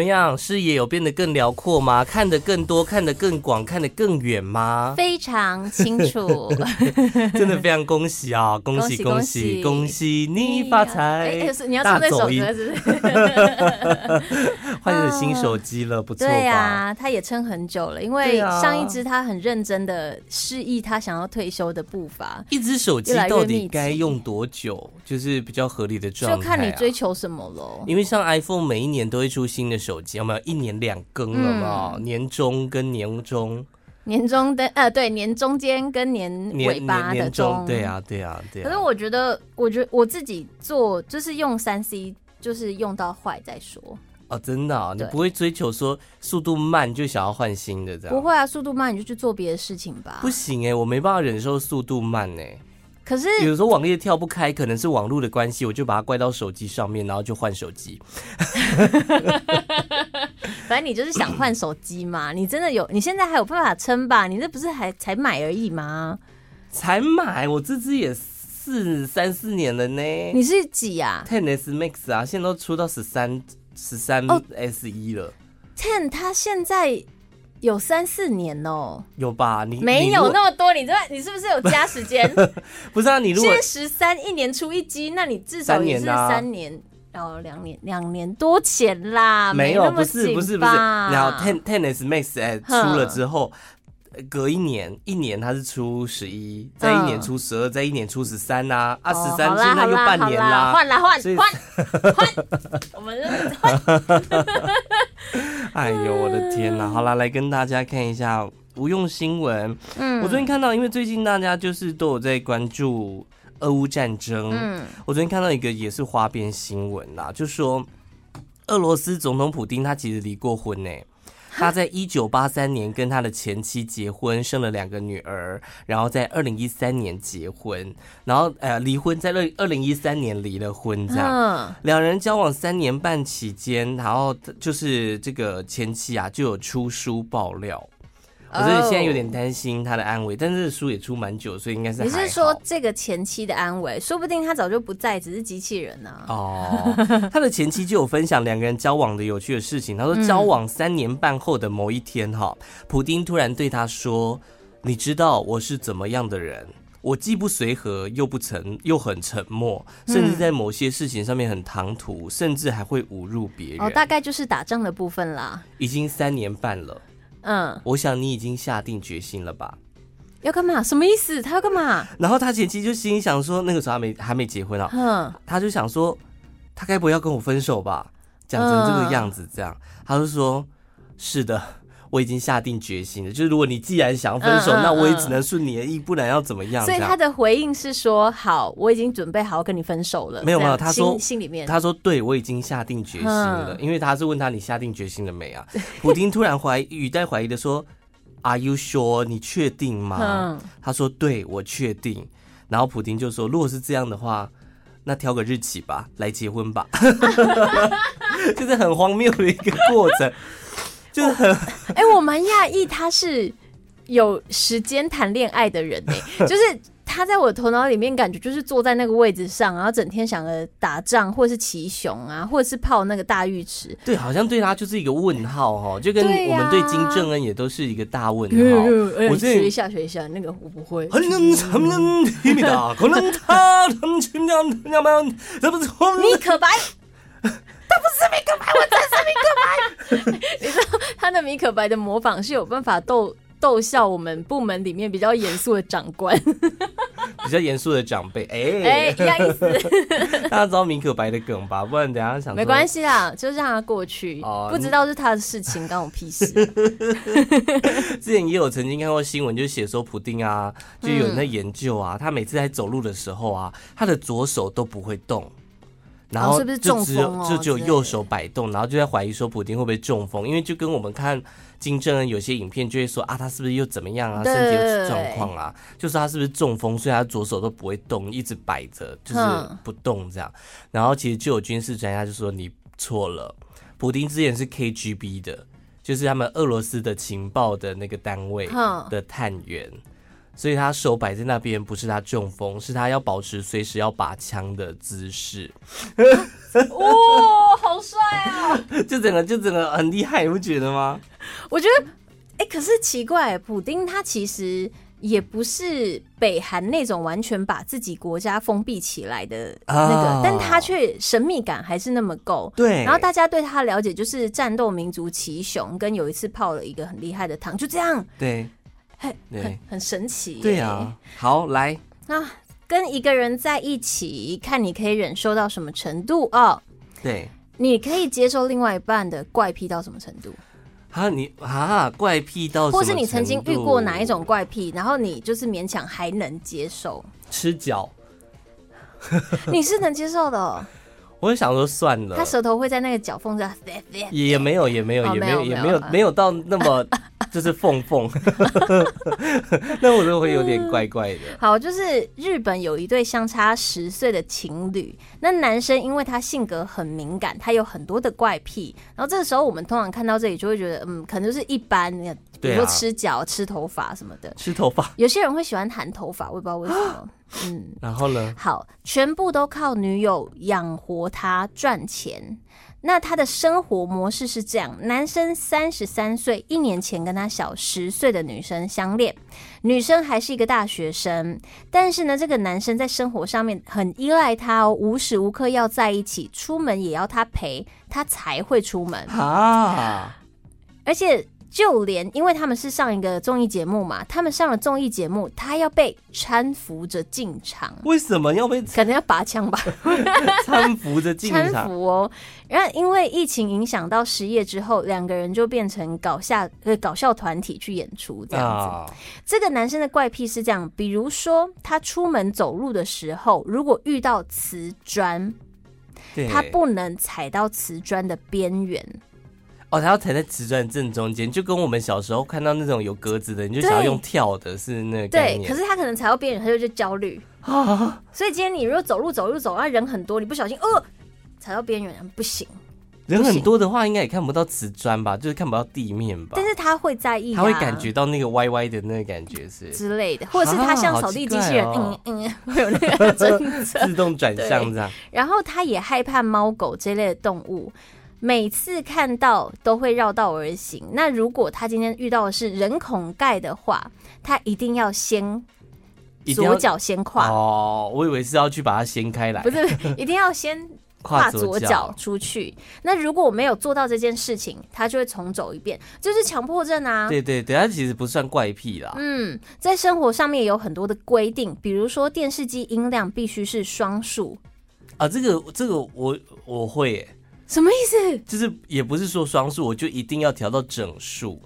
么样？视野有变得更辽阔吗？看得更多，看得更广，看得更远吗？非常清楚，真的非常恭喜啊！恭喜恭喜恭喜你发财！哎，你要唱那首歌是不是？换了新手机了，不错吧？对呀，他也撑很久了，因为上一支他很认真的示意他想要退休的步伐。一支手机到底该用多久？就是比较合理的状态，就看你追求什么喽。因为像 iPhone 每一年都会出新的手机，有没有一年两更了嘛？年中跟年中，年中的呃，对，年中间跟年尾巴的中，对啊，对啊，对。可是我觉得，我觉得我自己做就是用三 C，就是用到坏再说。哦，真的啊，你不会追求说速度慢就想要换新的这样？不会啊，速度慢你就去做别的事情吧。不行哎，我没办法忍受速度慢哎。可是有时候网页跳不开，可能是网络的关系，我就把它怪到手机上面，然后就换手机。反正你就是想换手机嘛，你真的有？你现在还有办法撑吧？你这不是还才买而已吗？才买，我这支也四三四年了呢。你是几啊？Ten S Max 啊，现在都出到十三十三 S 一了。Ten 它现在。有三四年哦，有吧？你没有那么多，你这你是不是有加时间？不是啊，你如果十三一年出一机，那你至少也是三年，哦，两年两年多前啦，没有，不是不是不是，然后 Ten Ten S Max 哎出了之后，隔一年一年他是初十一，再一年初十二，再一年初十三呐，啊十三现在又半年啦，换来换换 换，我们换。哎呦，我的天呐！好啦，来跟大家看一下无用新闻。嗯，我昨天看到，因为最近大家就是都有在关注俄乌战争。嗯，我昨天看到一个也是花边新闻啦，就说俄罗斯总统普丁他其实离过婚呢。他在一九八三年跟他的前妻结婚，生了两个女儿，然后在二零一三年结婚，然后呃离婚，在二二零一三年离了婚，这样，两人交往三年半期间，然后就是这个前妻啊就有出书爆料。我觉得现在有点担心他的安危，但是书也出蛮久，所以应该是。你是说这个前妻的安危？说不定他早就不在，只是机器人呢、啊。哦，他的前妻就有分享两个人交往的有趣的事情。他说，交往三年半后的某一天，哈，普丁突然对他说：“你知道我是怎么样的人？我既不随和，又不沉，又很沉默，甚至在某些事情上面很唐突，甚至还会侮辱别人。”哦，大概就是打仗的部分啦。已经三年半了。嗯，我想你已经下定决心了吧？要干嘛？什么意思？他要干嘛？然后他前妻就心想说，那个时候还没还没结婚啊。嗯，他就想说，他该不会要跟我分手吧？讲成这个样子，这样，他就说，是的。我已经下定决心了，就是如果你既然想要分手，嗯嗯嗯，那我也只能顺你的意，不然要怎么样？所以他的回应是说：好，我已经准备好跟你分手了。没有没有，他说心里面，他说对，我已经下定决心了，嗯、因为他是问他你下定决心了没啊？普丁突然怀语带怀疑的说：Are you sure？你确定吗？嗯、他说对，我确定。然后普丁就说：如果是这样的话，那挑个日期吧，来结婚吧。就是很荒谬的一个过程。就是很，哎，我蛮讶异他是有时间谈恋爱的人呢。就是他在我头脑里面感觉就是坐在那个位置上，然后整天想着打仗，或是骑熊啊，或者是泡那个大浴池。对，好像对他就是一个问号哈，就跟我们对金正恩也都是一个大问号。我学一下，学一下那个我不会。你可白。他不是米可白，我真是米可白。你知道他的米可白的模仿是有办法逗逗笑我们部门里面比较严肃的长官，比较严肃的长辈。哎哎，一样意思。大家知道米可白的梗吧？不然等下想。没关系啦，就让他过去。哦，不知道是他的事情，关我屁事。之前也有曾经看过新闻，就写说普丁啊，就有人在研究啊，他每次在走路的时候啊，他的左手都不会动。然后就只有就只有右手摆动，然后就在怀疑说普丁会不会中风，因为就跟我们看金正恩有些影片就会说啊，他是不是又怎么样啊，身体有状况啊，就是他是不是中风，所以他左手都不会动，一直摆着就是不动这样。然后其实就有军事专家就说你错了，普丁之前是 KGB 的，就是他们俄罗斯的情报的那个单位的探员。所以他手摆在那边，不是他中风，是他要保持随时要拔枪的姿势。哇、哦，好帅啊！就整个就整个很厉害，你不觉得吗？我觉得，哎、欸，可是奇怪，普丁他其实也不是北韩那种完全把自己国家封闭起来的那个，哦、但他却神秘感还是那么够。对，然后大家对他了解就是战斗民族奇雄，跟有一次泡了一个很厉害的汤，就这样。对，很很很神奇。对啊，好来那。跟一个人在一起，看你可以忍受到什么程度哦。对，你可以接受另外一半的怪癖到什么程度？啊，你啊，怪癖到？或是你曾经遇过哪一种怪癖，然后你就是勉强还能接受？吃脚，你是能接受的哦。我就想说算了，他舌头会在那个脚缝上，也没有，也没有，也没有，也没有，没有到那么。就是缝缝，那我都会有点怪怪的。好，就是日本有一对相差十岁的情侣，那男生因为他性格很敏感，他有很多的怪癖，然后这个时候我们通常看到这里就会觉得，嗯，可能就是一般，比如说吃脚、吃头发什么的。吃头发，有些人会喜欢弹头发，我也不知道为什么。嗯，然后呢？好，全部都靠女友养活他赚钱。那他的生活模式是这样：男生三十三岁，一年前跟他小十岁的女生相恋，女生还是一个大学生。但是呢，这个男生在生活上面很依赖她哦，无时无刻要在一起，出门也要他陪，他才会出门啊。而且。就连因为他们是上一个综艺节目嘛，他们上了综艺节目，他要被搀扶着进场。为什么要被？可能要拔枪吧。搀扶着进场。搀扶哦。然后因为疫情影响到失业之后，两个人就变成搞笑呃搞笑团体去演出这样子。Oh. 这个男生的怪癖是这样，比如说他出门走路的时候，如果遇到瓷砖，对他不能踩到瓷砖的边缘。哦，它要踩在瓷砖正中间，就跟我们小时候看到那种有格子的，你就想要用跳的，是那个。对，可是他可能踩到边缘，他就就焦虑啊。所以今天你如果走路走路走，啊人很多，你不小心呃踩到边缘，不行。人很多的话，应该也看不到瓷砖吧？就是看不到地面吧？但是他会在意，他会感觉到那个歪歪的那个感觉是之类的，或者是他像扫地机器人，嗯嗯，会有那个 自动转向这样。然后他也害怕猫狗这类的动物。每次看到都会绕道而行。那如果他今天遇到的是人孔盖的话，他一定要先左脚先跨。哦，我以为是要去把它掀开来。不是，一定要先跨左脚出去。那如果我没有做到这件事情，他就会重走一遍，就是强迫症啊。对对对，他其实不算怪癖啦。嗯，在生活上面有很多的规定，比如说电视机音量必须是双数。啊，这个这个我我会耶。什么意思？就是也不是说双数，我就一定要调到整数。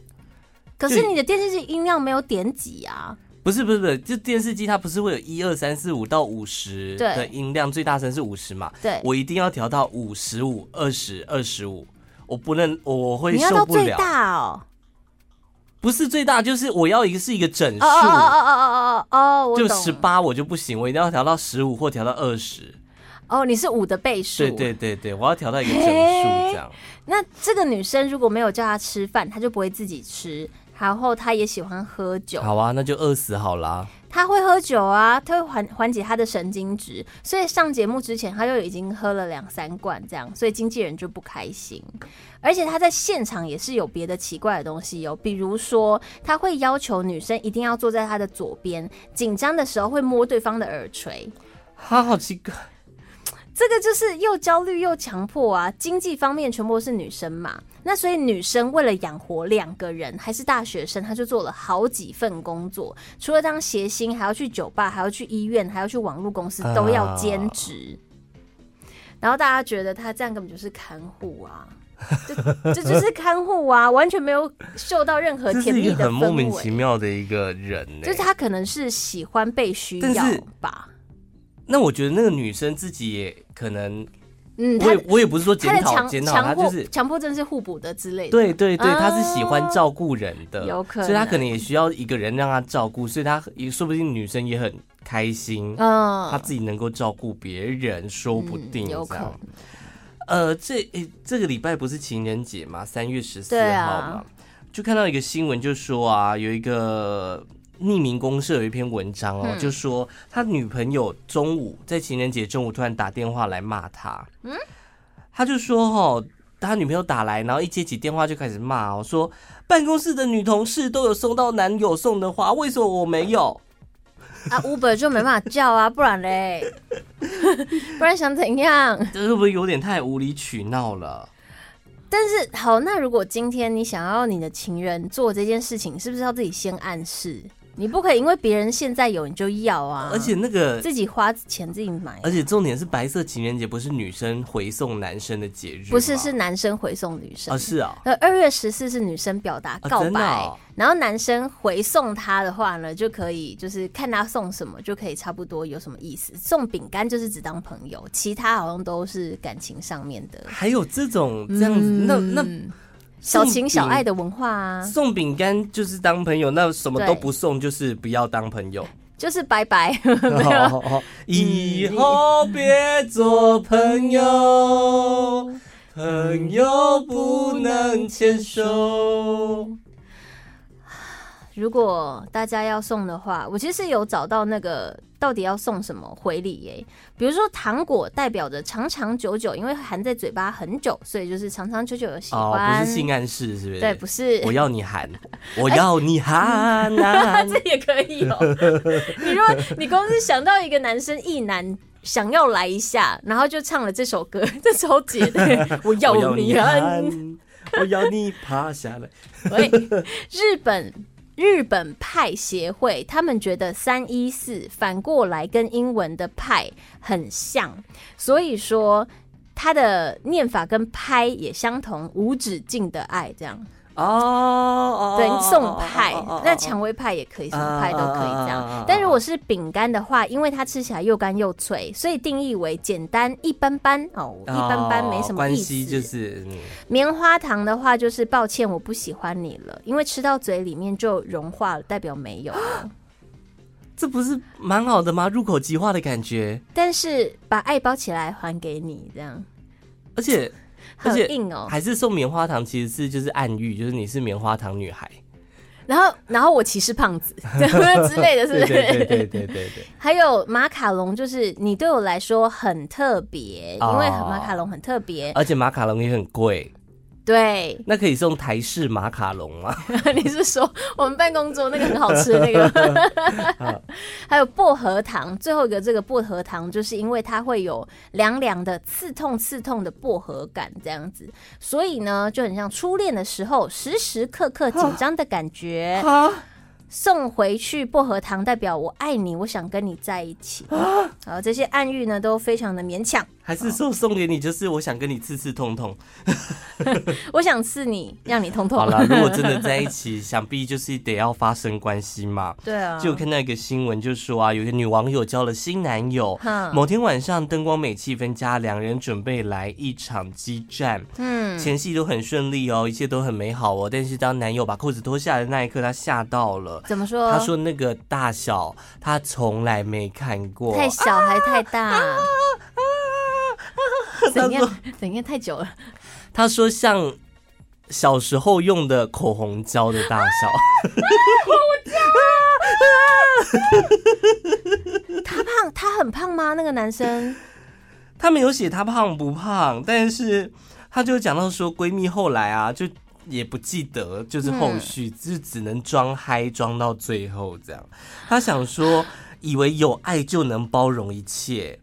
可是你的电视机音量没有点几啊？不是不是不是，就电视机它不是会有一二三四五到五十的音量，最大声是五十嘛？对，我一定要调到五十五、二十、二十五，我不能，我会受不了。最大哦？不是最大，就是我要一个是一个整数。哦哦哦哦哦哦哦，就十八我就不行，我一定要调到十五或调到二十。哦，你是五的倍数。对对对对，我要调到一个整数这样。那这个女生如果没有叫她吃饭，她就不会自己吃。然后她也喜欢喝酒。好啊，那就饿死好啦。她会喝酒啊，她会缓缓解她的神经质。所以上节目之前，她就已经喝了两三罐这样，所以经纪人就不开心。而且她在现场也是有别的奇怪的东西哦，比如说她会要求女生一定要坐在她的左边，紧张的时候会摸对方的耳垂。她好奇怪。这个就是又焦虑又强迫啊！经济方面全部都是女生嘛，那所以女生为了养活两个人，还是大学生，她就做了好几份工作，除了当谐星，还要去酒吧，还要去医院，还要去网络公司，都要兼职。然后大家觉得她这样根本就是看护啊，这这就是看护啊，完全没有受到任何甜蜜的莫名其妙的一个人，就是他可能是喜欢被需要吧。那我觉得那个女生自己也可能，嗯，我也我也不是说检讨检讨，她就是强迫症是互补的之类的。对对对，她是喜欢照顾人的，有可能，所以她可能也需要一个人让她照顾，所以她也说不定女生也很开心，嗯，她自己能够照顾别人，说不定这样。呃，这诶，这个礼拜不是情人节嘛，三月十四号嘛，就看到一个新闻，就说啊，有一个。匿名公社有一篇文章哦，就说他女朋友中午在情人节中午突然打电话来骂他，嗯，他就说哦，他女朋友打来，然后一接起电话就开始骂哦，说办公室的女同事都有收到男友送的花，为什么我没有？啊，Uber 就没办法叫啊，不然嘞，不然想怎样？这是不是有点太无理取闹了？但是好，那如果今天你想要你的情人做这件事情，是不是要自己先暗示？你不可以因为别人现在有你就要啊！而且那个自己花钱自己买，啊，而且重点是白色情人节不是女生回送男生的节日，不是，是男生回送女生啊，是啊。那，二月十四是女生表达告白，然后男生回送她的话呢，就可以就是看他送什么，就可以差不多有什么意思。送饼干就是只当朋友，其他好像都是感情上面的。还有这种这样子，嗯、那那。小情小爱的文化啊，送饼干就是当朋友，那什么都不送就是不要当朋友，就是拜拜。以后别做朋友，朋友不能牵手。如果大家要送的话，我其实有找到那个到底要送什么回礼耶。比如说糖果代表着长长久久，因为含在嘴巴很久，所以就是长长久久的喜欢。哦，不是性暗示是不是？对，不是。我要你含，我要你含，这也可以哦。你如果 你公司想到一个男生一男想要来一下，然后就唱了这首歌，这首解的。我要你含，我要你趴下来。喂，日本。日本派协会，他们觉得三一四反过来跟英文的派很像，所以说它的念法跟拍也相同，无止境的爱这样。哦，对，送派，那蔷薇派也可以，什么派都可以这样。但如果是饼干的话，因为它吃起来又干又脆，所以定义为简单一般般哦，一般般没什么意思。就是棉花糖的话，就是抱歉，我不喜欢你了，因为吃到嘴里面就融化了，代表没有。这不是蛮好的吗？入口即化的感觉。但是把爱包起来还给你，这样，而且。很硬哦，还是送棉花糖，其实是就是暗喻，就是你是棉花糖女孩。然后，然后我歧视胖子 之类的，是不是？对对对对对对。还有马卡龙，就是你对我来说很特别，因为马卡龙很特别，而且马卡龙也很贵。对，那可以送台式马卡龙吗？你是说我们办公桌那个很好吃的那个？还有薄荷糖，最后一个这个薄荷糖，就是因为它会有凉凉的、刺痛刺痛的薄荷感，这样子，所以呢就很像初恋的时候时时刻刻紧张的感觉。送回去薄荷糖，代表我爱你，我想跟你在一起。好，这些暗喻呢都非常的勉强。还是说送给你，就是我想跟你刺刺痛痛，我想刺你，让你痛痛。好了，如果真的在一起，想必就是得要发生关系嘛。对啊，就看到一个新闻，就说啊，有个女网友交了新男友，某天晚上灯光美气氛佳，两人准备来一场激战。嗯，前戏都很顺利哦，一切都很美好哦。但是当男友把裤子脱下来的那一刻，他吓到了。怎么说？他说那个大小他从来没看过，太小还太大。啊 啊怎样？怎样？太久了。他说像小时候用的口红胶的大小。他胖？他很胖吗？那个男生？他没有写他胖不胖，但是他就讲到说，闺蜜后来啊，就也不记得，就是后续就只能装嗨装到最后这样。他想说，以为有爱就能包容一切。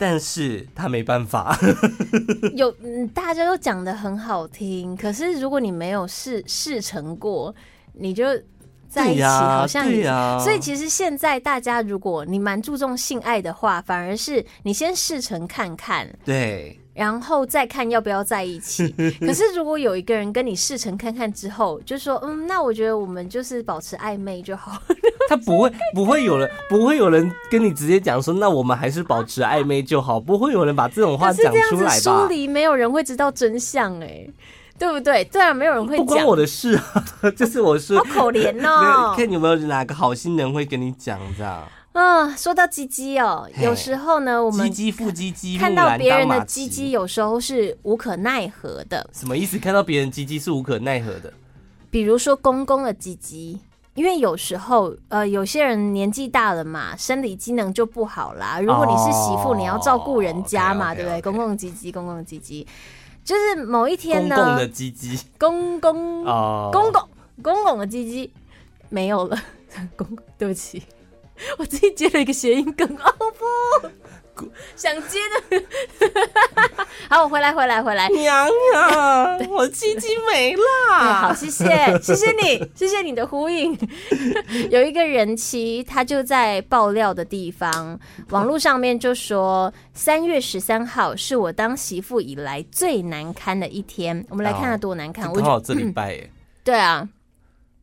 但是他没办法 有，嗯，大家都讲的很好听，可是如果你没有试试成过，你就在一起，好像也，所以其实现在大家，如果你蛮注重性爱的话，反而是你先试成看看，对。然后再看要不要在一起。可是如果有一个人跟你试成看看之后，就说嗯，那我觉得我们就是保持暧昧就好。他不会，不会有人，不会有人跟你直接讲说，那我们还是保持暧昧就好。不会有人把这种话讲出来吧？疏离没有人会知道真相哎、欸，对不对？对啊，没有人会讲。不关我的事啊，就是我是。好可怜哦。看有没有哪个好心人会跟你讲这样。啊，说到鸡鸡哦，有时候呢，我们鸡鸡腹鸡鸡，看到别人的鸡鸡，有时候是无可奈何的。什么意思？看到别人鸡鸡是无可奈何的？比如说公公的鸡鸡，因为有时候呃，有些人年纪大了嘛，生理机能就不好啦。如果你是媳妇，你要照顾人家嘛，对不对？公共鸡鸡，公共鸡鸡，就是某一天呢，公共的鸡鸡，公公哦，公公公公的鸡鸡没有了，公 公，对不起，我自己接了一个谐音梗，哦不。想接的，好，我回来，回来，回来。娘娘，我鸡鸡没了。好，谢谢，谢谢你，谢谢你的呼应。有一个人妻，他就在爆料的地方，网络上面就说，三月十三号是我当媳妇以来最难堪的一天。我们来看他多难堪。刚好这礼拜耶。对啊。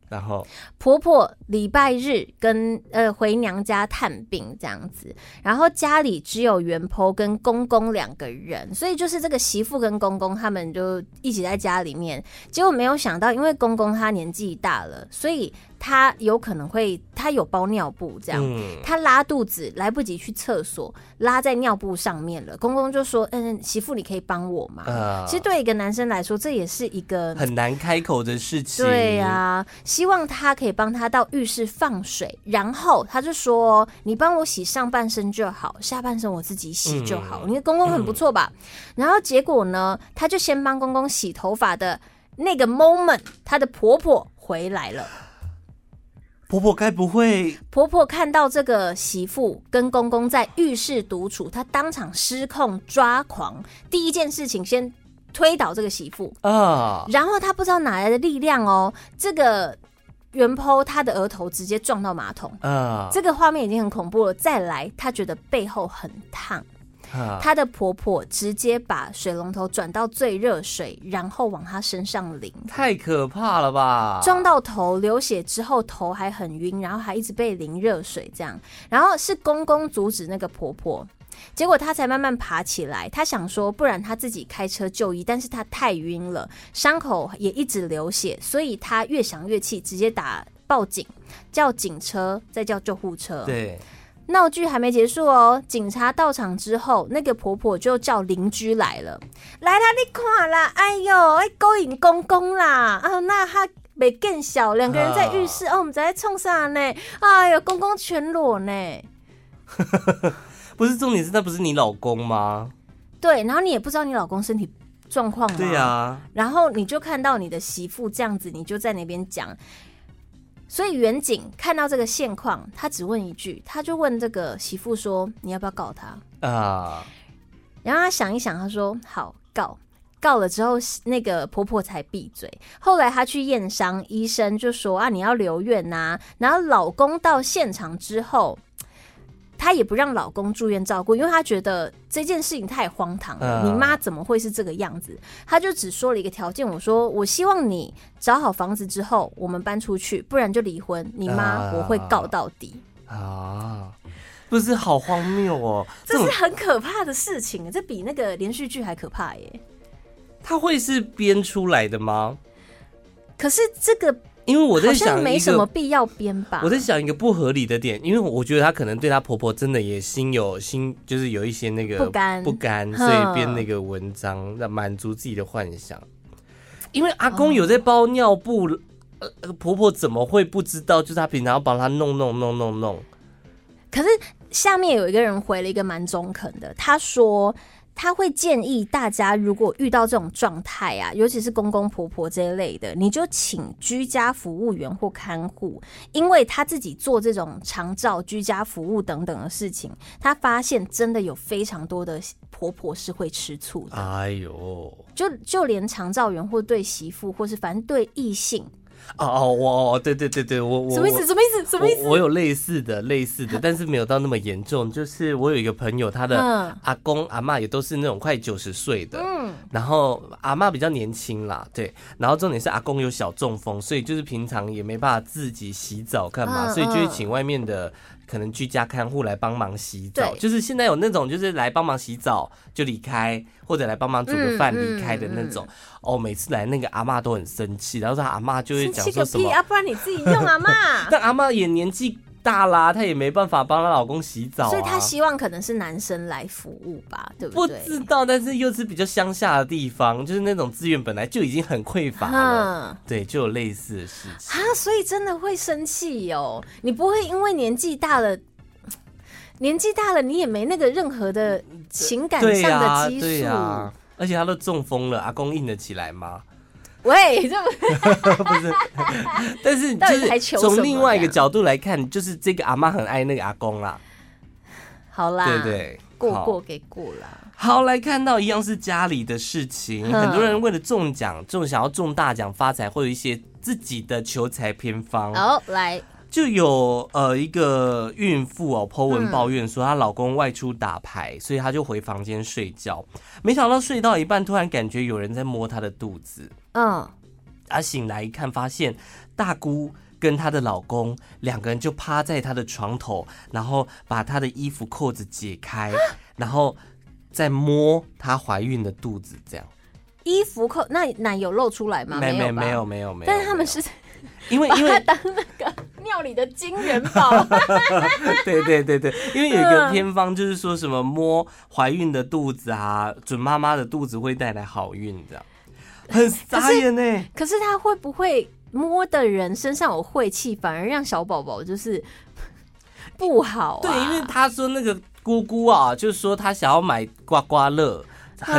然后婆婆礼拜日跟呃回娘家探病这样子，然后家里只有原婆跟公公两个人，所以就是这个媳妇跟公公他们就一起在家里面，结果没有想到，因为公公他年纪大了，所以。他有可能会，他有包尿布这样，嗯、他拉肚子来不及去厕所，拉在尿布上面了。公公就说：“嗯，媳妇，你可以帮我吗？”呃、其实对一个男生来说，这也是一个很难开口的事情。对呀、啊，希望他可以帮他到浴室放水，然后他就说：“你帮我洗上半身就好，下半身我自己洗就好。嗯”因为公公很不错吧？嗯、然后结果呢，他就先帮公公洗头发的那个 moment，他的婆婆回来了。婆婆该不会？婆婆看到这个媳妇跟公公在浴室独处，她当场失控抓狂。第一件事情，先推倒这个媳妇啊，uh. 然后她不知道哪来的力量哦，这个原 PO 她的额头直接撞到马桶啊，uh. 这个画面已经很恐怖了。再来，她觉得背后很烫。她的婆婆直接把水龙头转到最热水，然后往她身上淋，太可怕了吧！撞到头流血之后，头还很晕，然后还一直被淋热水，这样。然后是公公阻止那个婆婆，结果她才慢慢爬起来。她想说，不然她自己开车就医，但是她太晕了，伤口也一直流血，所以她越想越气，直接打报警，叫警车，再叫救护车。对。闹剧还没结束哦！警察到场之后，那个婆婆就叫邻居来了。来啦，你看啦，哎呦，哎勾引公公啦！啊，那他没更小，两个人在浴室哦，我们在冲啥呢？哎呦，公公全裸呢！不是重点是，那不是你老公吗？对，然后你也不知道你老公身体状况吗？对呀、啊。然后你就看到你的媳妇这样子，你就在那边讲。所以远景看到这个现况，他只问一句，他就问这个媳妇说：“你要不要告他？”啊，然后他想一想，他说：“好，告。”告了之后，那个婆婆才闭嘴。后来她去验伤，医生就说：“啊，你要留院呐。”然后老公到现场之后。她也不让老公住院照顾，因为她觉得这件事情太荒唐了。你妈怎么会是这个样子？她就只说了一个条件，我说我希望你找好房子之后，我们搬出去，不然就离婚。你妈我会告到底啊！不是好荒谬哦，这是很可怕的事情，这比那个连续剧还可怕耶。他会是编出来的吗？可是这个。因为我在想，没什么必要编吧。我在想一个不合理的点，因为我觉得她可能对她婆婆真的也心有心，就是有一些那个不甘，不甘，所以编那个文章来满足自己的幻想。因为阿公有在包尿布，呃，婆婆怎么会不知道？就是她平常要帮她弄弄弄弄弄。可是下面有一个人回了一个蛮中肯的，他说。他会建议大家，如果遇到这种状态啊，尤其是公公婆婆这一类的，你就请居家服务员或看护，因为他自己做这种长照、居家服务等等的事情，他发现真的有非常多的婆婆是会吃醋的。哎呦，就就连长照员或对媳妇，或是反正对异性。哦哦，我对对对对，我我什么意思？什么意思？什么意思？我，有类似的类似的，但是没有到那么严重。就是我有一个朋友，他的阿公阿嬷也都是那种快九十岁的，嗯，然后阿嬷比较年轻啦，对，然后重点是阿公有小中风，所以就是平常也没办法自己洗澡干嘛，所以就会请外面的。可能居家看护来帮忙洗澡，就是现在有那种就是来帮忙洗澡就离开，或者来帮忙煮个饭离开的那种。嗯嗯嗯、哦，每次来那个阿嬷都很生气，然后说阿嬷就会讲说什么，啊，不然你自己用阿嬷。但阿嬷也年纪大啦，她也没办法帮她老公洗澡，啊，所以她希望可能是男生来服务吧，对不对？不知道，但是又是比较乡下的地方，就是那种资源本来就已经很匮乏了，嗯，对，就有类似的事情啊，所以真的会生气哦。你不会因为年纪大了，年纪大了你也没那个任何的情感上的基础，对啊，而且他都中风了，阿公硬得起来吗？喂，这 不是，但是 就是从另外一个角度来看，就是这个阿妈很爱那个阿公啦。好啦，对对，过过给过了。好，来看到一样是家里的事情，很多人为了中奖，就想要中大奖发财，会有一些自己的求财偏方。好，来。就有呃一个孕妇哦，po 文抱怨说她老公外出打牌，所以她就回房间睡觉，没想到睡到一半，突然感觉有人在摸她的肚子。嗯，她醒来一看，发现大姑跟她的老公两个人就趴在她的床头，然后把她的衣服扣子解开，然后再摸她怀孕的肚子，这样。衣服扣那奶有露出来吗？没没没有没有没有。但是他们是。因为 因为当那个庙里的金元宝，对对对对，因为有一个偏方就是说什么摸怀孕的肚子啊，准妈妈的肚子会带来好运，这样很傻眼呢。可是他会不会摸的人身上有晦气，反而让小宝宝就是不好？对，因为他说那个姑姑啊，就是说他想要买刮刮乐。很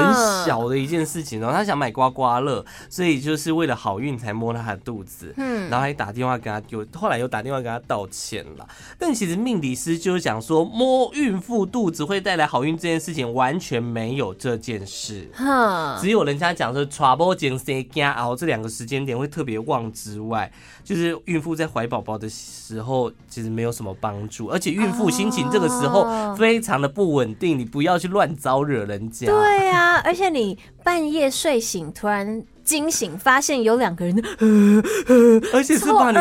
小的一件事情，然后他想买刮刮乐，所以就是为了好运才摸了他的肚子，嗯，然后还打电话跟他，有后来又打电话跟他道歉了。但其实命理师就是讲说，摸孕妇肚子会带来好运这件事情完全没有这件事，哈，只有人家讲说 trouble 间 say 加熬这两个时间点会特别旺之外，就是孕妇在怀宝宝的时候其实没有什么帮助，而且孕妇心情这个时候非常的不稳定，你不要去乱招惹人家。对。对啊，而且你半夜睡醒，突然惊醒，发现有两个人，而且是把你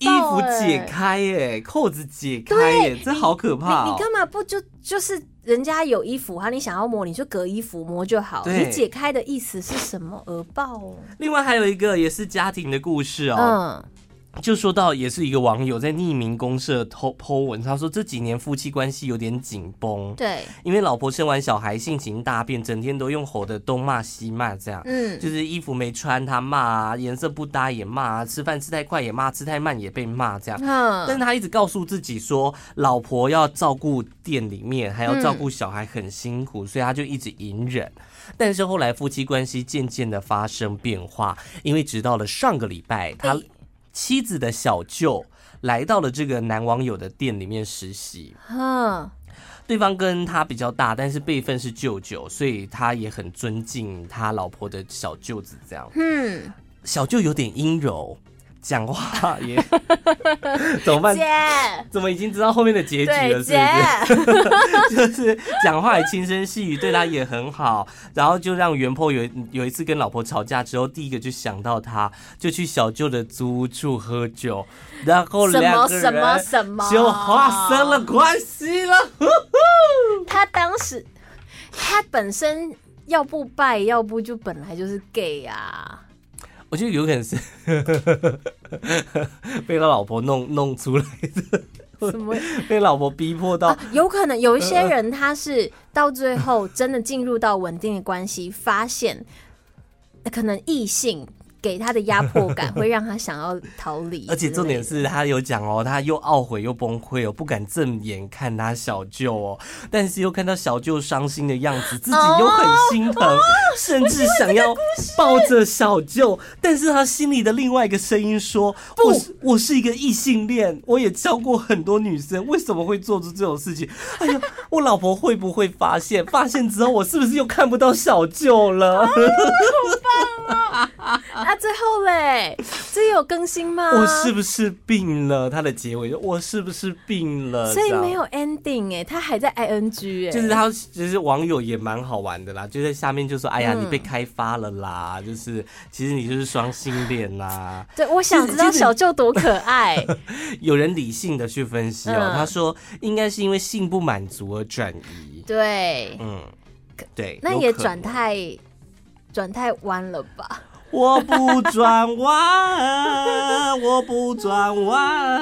衣衣服解开耶，扣子解开耶，这好可怕！你干嘛不就就是人家有衣服哈，你想要摸，你就隔衣服摸就好。你解开的意思是什么？耳爆哦。另外还有一个也是家庭的故事哦。嗯。就说到也是一个网友在匿名公社 po 文，他说这几年夫妻关系有点紧绷，对，因为老婆生完小孩性情大变，整天都用吼的东骂西骂，这样，嗯，就是衣服没穿他骂啊，颜色不搭也骂啊，吃饭吃太快也骂，吃太慢也被骂这样，嗯，但是他一直告诉自己说，老婆要照顾店里面，还要照顾小孩很辛苦，所以他就一直隐忍，但是后来夫妻关系渐渐的发生变化，因为直到了上个礼拜他。妻子的小舅来到了这个男网友的店里面实习。嗯，对方跟他比较大，但是辈分是舅舅，所以他也很尊敬他老婆的小舅子。这样，嗯，小舅有点阴柔。讲话也 怎么办？姐，怎么已经知道后面的结局了？是不是？就是讲话也轻声细语，对他也很好。然后就让原 po 有有一次跟老婆吵架之后，第一个就想到他，就去小舅的租屋处喝酒，然后两个人什么什么就发生了关系了。他当时他本身要不拜，要不就本来就是 gay 啊。我觉得有可能是 被他老婆弄弄出来的，什么 被老婆逼迫到？有可能有一些人他是到最后真的进入到稳定的关系，发现可能异性。给他的压迫感会让他想要逃离，而且重点是他有讲哦，他又懊悔又崩溃哦，不敢正眼看他小舅哦，但是又看到小舅伤心的样子，自己又很心疼，甚至想要抱着小舅，但是他心里的另外一个声音说：“我是我是一个异性恋，我也教过很多女生，为什么会做出这种事情？哎呀，我老婆会不会发现？发现之后，我是不是又看不到小舅了？”好棒 啊！那最后嘞，这有更新吗？我是不是病了？他的结尾，我是不是病了？所以没有 ending 哎，他还在 ing 哎，就是他，就是网友也蛮好玩的啦，就在下面就说：“哎呀，你被开发了啦！”嗯、就是其实你就是双性恋啦。对，我想知道小舅多可爱。有人理性的去分析哦、他说应该是因为性不满足而转移。对，嗯，对，那也转太转太弯了吧？我不转弯，我不转弯。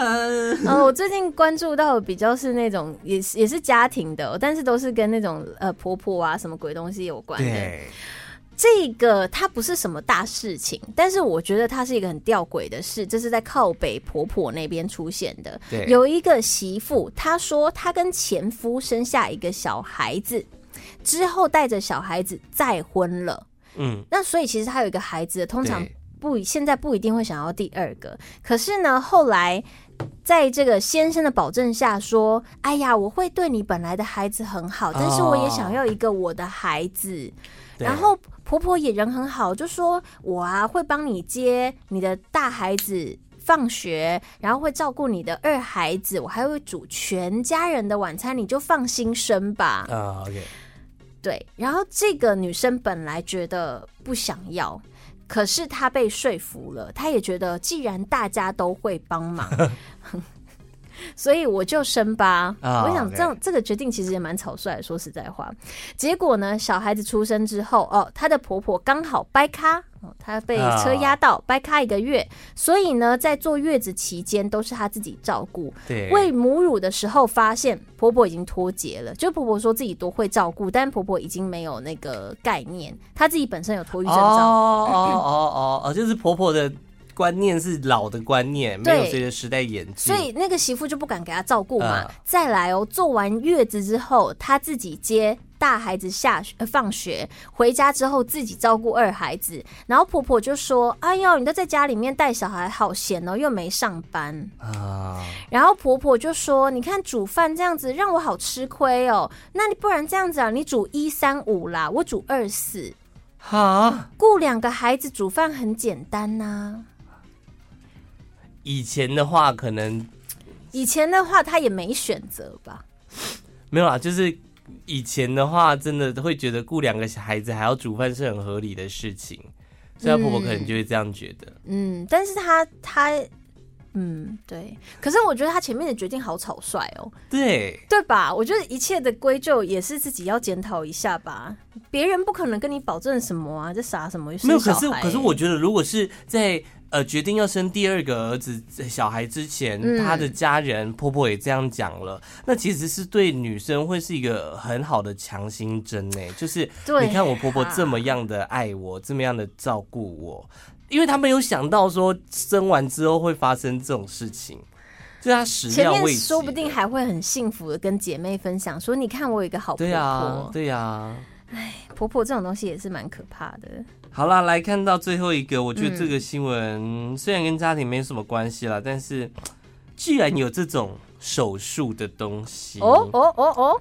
呃，我最近关注到的比较是那种，也是也是家庭的，但是都是跟那种呃婆婆啊什么鬼东西有关的。这个它不是什么大事情，但是我觉得它是一个很吊诡的事，这是在靠北婆婆那边出现的。对，有一个媳妇，她说她跟前夫生下一个小孩子之后，带着小孩子再婚了。嗯，那所以其实他有一个孩子，通常不现在不一定会想要第二个。可是呢，后来在这个先生的保证下说：“哎呀，我会对你本来的孩子很好，但是我也想要一个我的孩子。”然后婆婆也人很好，就说：“我啊会帮你接你的大孩子放学，然后会照顾你的二孩子，我还会煮全家人的晚餐，你就放心生吧。”啊，OK。对，然后这个女生本来觉得不想要，可是她被说服了。她也觉得，既然大家都会帮忙，所以我就生吧。Oh, 我想这样.这个决定其实也蛮草率的，说实在话。结果呢，小孩子出生之后，哦，她的婆婆刚好掰咖。哦，她被车压到，掰开一个月，所以呢，在坐月子期间都是她自己照顾。对，喂母乳的时候发现婆婆已经脱节了，就婆婆说自己多会照顾，但婆婆已经没有那个概念，她自己本身有托育症状。哦哦哦哦，就是婆婆的观念是老的观念，没有随着时代演进，所以那个媳妇就不敢给她照顾嘛。呃、再来哦，做完月子之后，她自己接。大孩子下学放学回家之后，自己照顾二孩子，然后婆婆就说：“哎呦，你都在家里面带小孩，好闲哦，又没上班啊。”然后婆婆就说：“你看煮饭这样子，让我好吃亏哦。那你不然这样子啊，你煮一三五啦，我煮二四。好，雇两个孩子煮饭很简单呐。以前的话，可能以前的话，他也没选择吧？没有啊，就是。以前的话，真的会觉得雇两个小孩子还要煮饭是很合理的事情，所以她婆婆可能就会这样觉得。嗯，但是她她，嗯，对。可是我觉得他前面的决定好草率哦。对，对吧？我觉得一切的归咎也是自己要检讨一下吧。别人不可能跟你保证什么啊，这啥什么？没有，可是可是我觉得，如果是在。呃，决定要生第二个儿子小孩之前，嗯、他的家人婆婆也这样讲了，那其实是对女生会是一个很好的强心针呢。就是你看我婆婆这么样的爱我，这么样的照顾我，因为他没有想到说生完之后会发生这种事情，就他始料未及，说不定还会很幸福的跟姐妹分享说，你看我有一个好婆婆，对呀，对呀。哎，婆婆这种东西也是蛮可怕的。好啦，来看到最后一个，我觉得这个新闻虽然跟家庭没什么关系啦，嗯、但是居然有这种手术的东西。哦哦哦哦！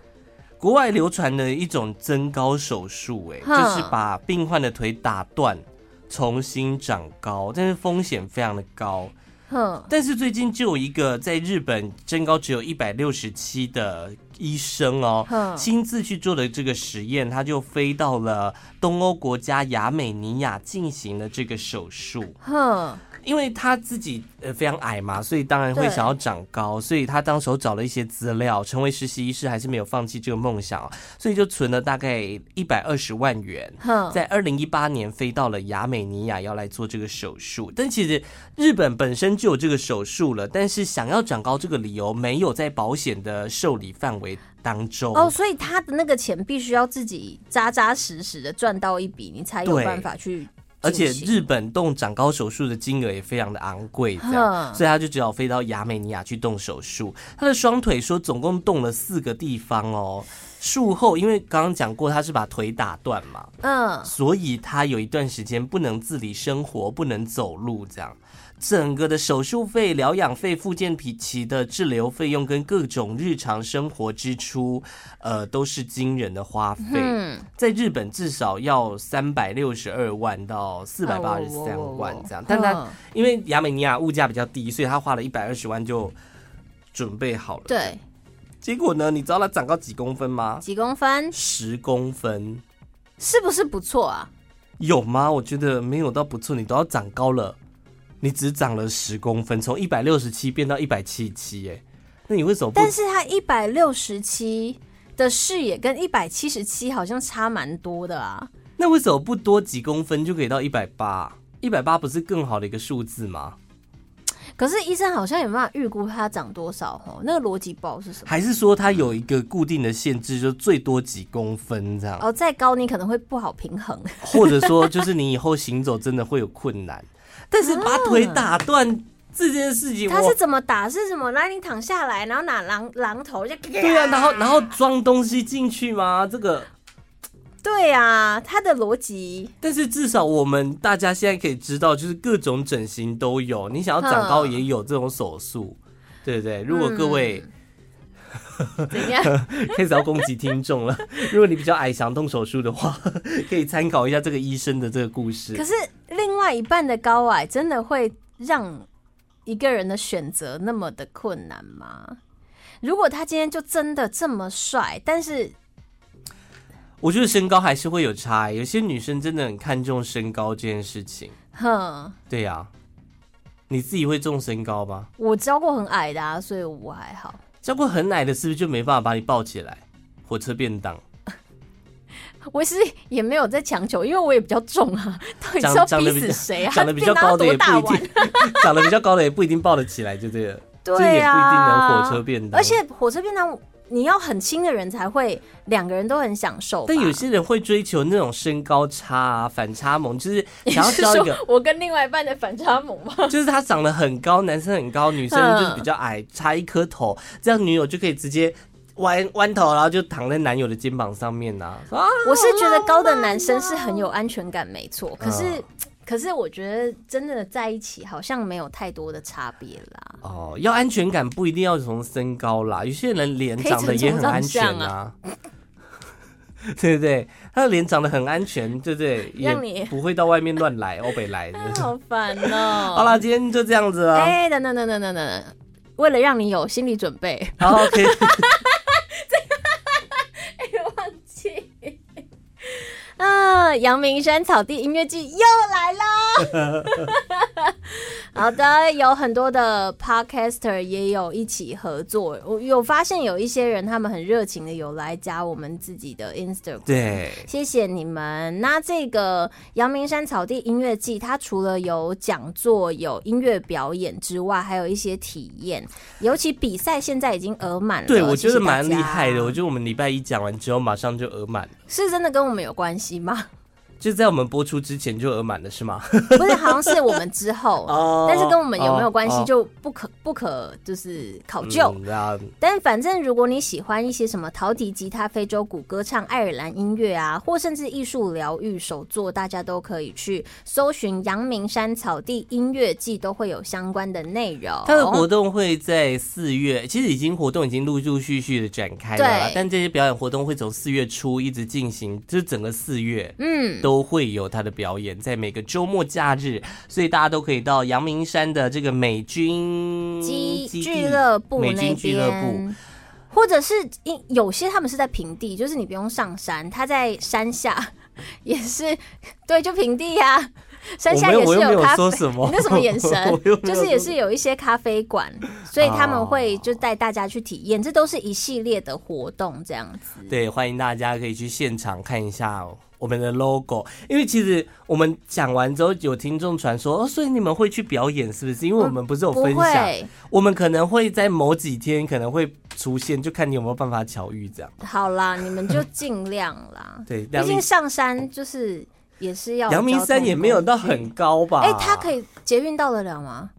国外流传的一种增高手术，哎，就是把病患的腿打断，重新长高，但是风险非常的高。哼，但是最近就有一个在日本身高只有一百六十七的医生哦，亲自去做的这个实验，他就飞到了东欧国家亚美尼亚进行了这个手术。哼。因为他自己呃非常矮嘛，所以当然会想要长高，所以他当时候找了一些资料，成为实习医师还是没有放弃这个梦想，所以就存了大概一百二十万元，在二零一八年飞到了亚美尼亚要来做这个手术。但其实日本本身就有这个手术了，但是想要长高这个理由没有在保险的受理范围当中哦，所以他的那个钱必须要自己扎扎实实的赚到一笔，你才有办法去。而且日本动长高手术的金额也非常的昂贵，这样，所以他就只好飞到亚美尼亚去动手术。他的双腿说总共动了四个地方哦。术后，因为刚刚讲过他是把腿打断嘛，嗯，所以他有一段时间不能自理生活，不能走路，这样。整个的手术费、疗养费、复健期的治疗费用跟各种日常生活支出，呃，都是惊人的花费。嗯，在日本至少要三百六十二万到四百八十三万这样。但他因为亚美尼亚物价比较低，所以他花了一百二十万就准备好了。对。结果呢？你知道他长高几公分吗？几公分？十公分。是不是不错啊？有吗？我觉得没有到不错，你都要长高了。你只长了十公分，从一百六十七变到一百七十七，哎，那你为什么不？但是他一百六十七的视野跟一百七十七好像差蛮多的啊。那为什么不多几公分就可以到一百八？一百八不是更好的一个数字吗？可是医生好像有办法预估它长多少哦？那个逻辑不知道是什么？还是说它有一个固定的限制，就最多几公分这样？哦，再高你可能会不好平衡，或者说就是你以后行走真的会有困难。但是把腿打断这件事情，他是怎么打？是什么？来，你躺下来，然后拿榔榔头就对啊，然后 然后装东西进去吗？这个。对啊，他的逻辑。但是至少我们大家现在可以知道，就是各种整形都有，你想要长高也有这种手术，对不对？如果各位、嗯、怎样 开始要攻击听众了，如果你比较矮，想动手术的话，可以参考一下这个医生的这个故事。可是另外一半的高矮真的会让一个人的选择那么的困难吗？如果他今天就真的这么帅，但是。我觉得身高还是会有差，有些女生真的很看重身高这件事情。哼，对呀，你自己会重身高吗？我教过很矮的啊，所以我还好。教过很矮的，是不是就没办法把你抱起来？火车便当。我是也没有在强求，因为我也比较重啊。到底是要逼死谁啊？长得比较高的也不一定，长得比较高的也不一定抱得起来，就这个。对啊，不一定能火车便当。而且火车便当。你要很轻的人才会两个人都很享受，但有些人会追求那种身高差啊、反差萌，就是 想要交一个我跟另外一半的反差萌吗？就是他长得很高，男生很高，女生 就是比较矮，差一颗头，这样女友就可以直接弯弯头，然后就躺在男友的肩膀上面啊。我是觉得高的男生是很有安全感，没错，可是。可是我觉得真的在一起好像没有太多的差别啦。哦，要安全感不一定要从身高啦，有些人脸长得也很安全啊，对不对？他的脸长得很安全，对不对？让你 不会到外面乱来，欧北来的。好烦哦。好啦，今天就这样子啊。哎，等等等等等等，为了让你有心理准备，好，OK。啊！阳明山草地音乐季又来了。好的，有很多的 podcaster 也有一起合作。我有发现有一些人，他们很热情的有来加我们自己的 Instagram。对，谢谢你们。那这个阳明山草地音乐季，它除了有讲座、有音乐表演之外，还有一些体验。尤其比赛现在已经额满了。对，我觉得蛮厉害的。我觉得我们礼拜一讲完之后，马上就额满了。是真的跟我们有关系洗吗？就在我们播出之前就额满了是吗？不是，好像是我们之后，但是跟我们有没有关系就不可不可就是考究。但反正如果你喜欢一些什么陶笛、吉他、非洲鼓、歌唱、爱尔兰音乐啊，或甚至艺术疗愈手作，大家都可以去搜寻阳明山草地音乐季，都会有相关的内容。它的活动会在四月，其实已经活动已经陆陆续续的展开了，但这些表演活动会从四月初一直进行，就是整个四月，嗯。都会有他的表演，在每个周末假日，所以大家都可以到阳明山的这个美军基俱乐部美军俱乐部，或者是因有些他们是在平地，就是你不用上山，他在山下 也是对，就平地呀、啊。山下也是有咖啡，有什么你那什么眼神？就是也是有一些咖啡馆，所以他们会就带大家去体验，这都是一系列的活动，这样子。对，欢迎大家可以去现场看一下我们的 logo，因为其实我们讲完之后，有听众传说哦，所以你们会去表演是不是？因为我们不是有分享，我们可能会在某几天可能会出现，就看你有没有办法巧遇这样。好啦，你们就尽量啦。对，毕竟上山就是。也是要。阳明山也没有到很高吧？哎、欸，它可以捷运到得了吗？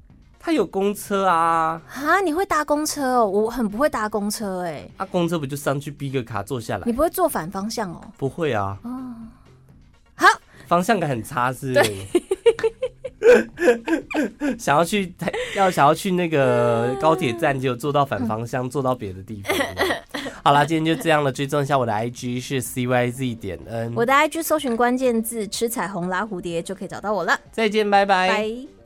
它有公车啊。啊，你会搭公车哦？我很不会搭公车哎、欸。啊，公车不就上去逼个卡坐下来？你不会坐反方向哦？不会啊。哦，好，方向感很差是。想要去要想要去那个高铁站，就坐到反方向，坐到别的地方。好啦，今天就这样了。追踪一下我的 IG 是 CYZ 点 N，我的 IG 搜寻关键字“吃彩虹拉蝴蝶”就可以找到我了。再见，拜拜。拜。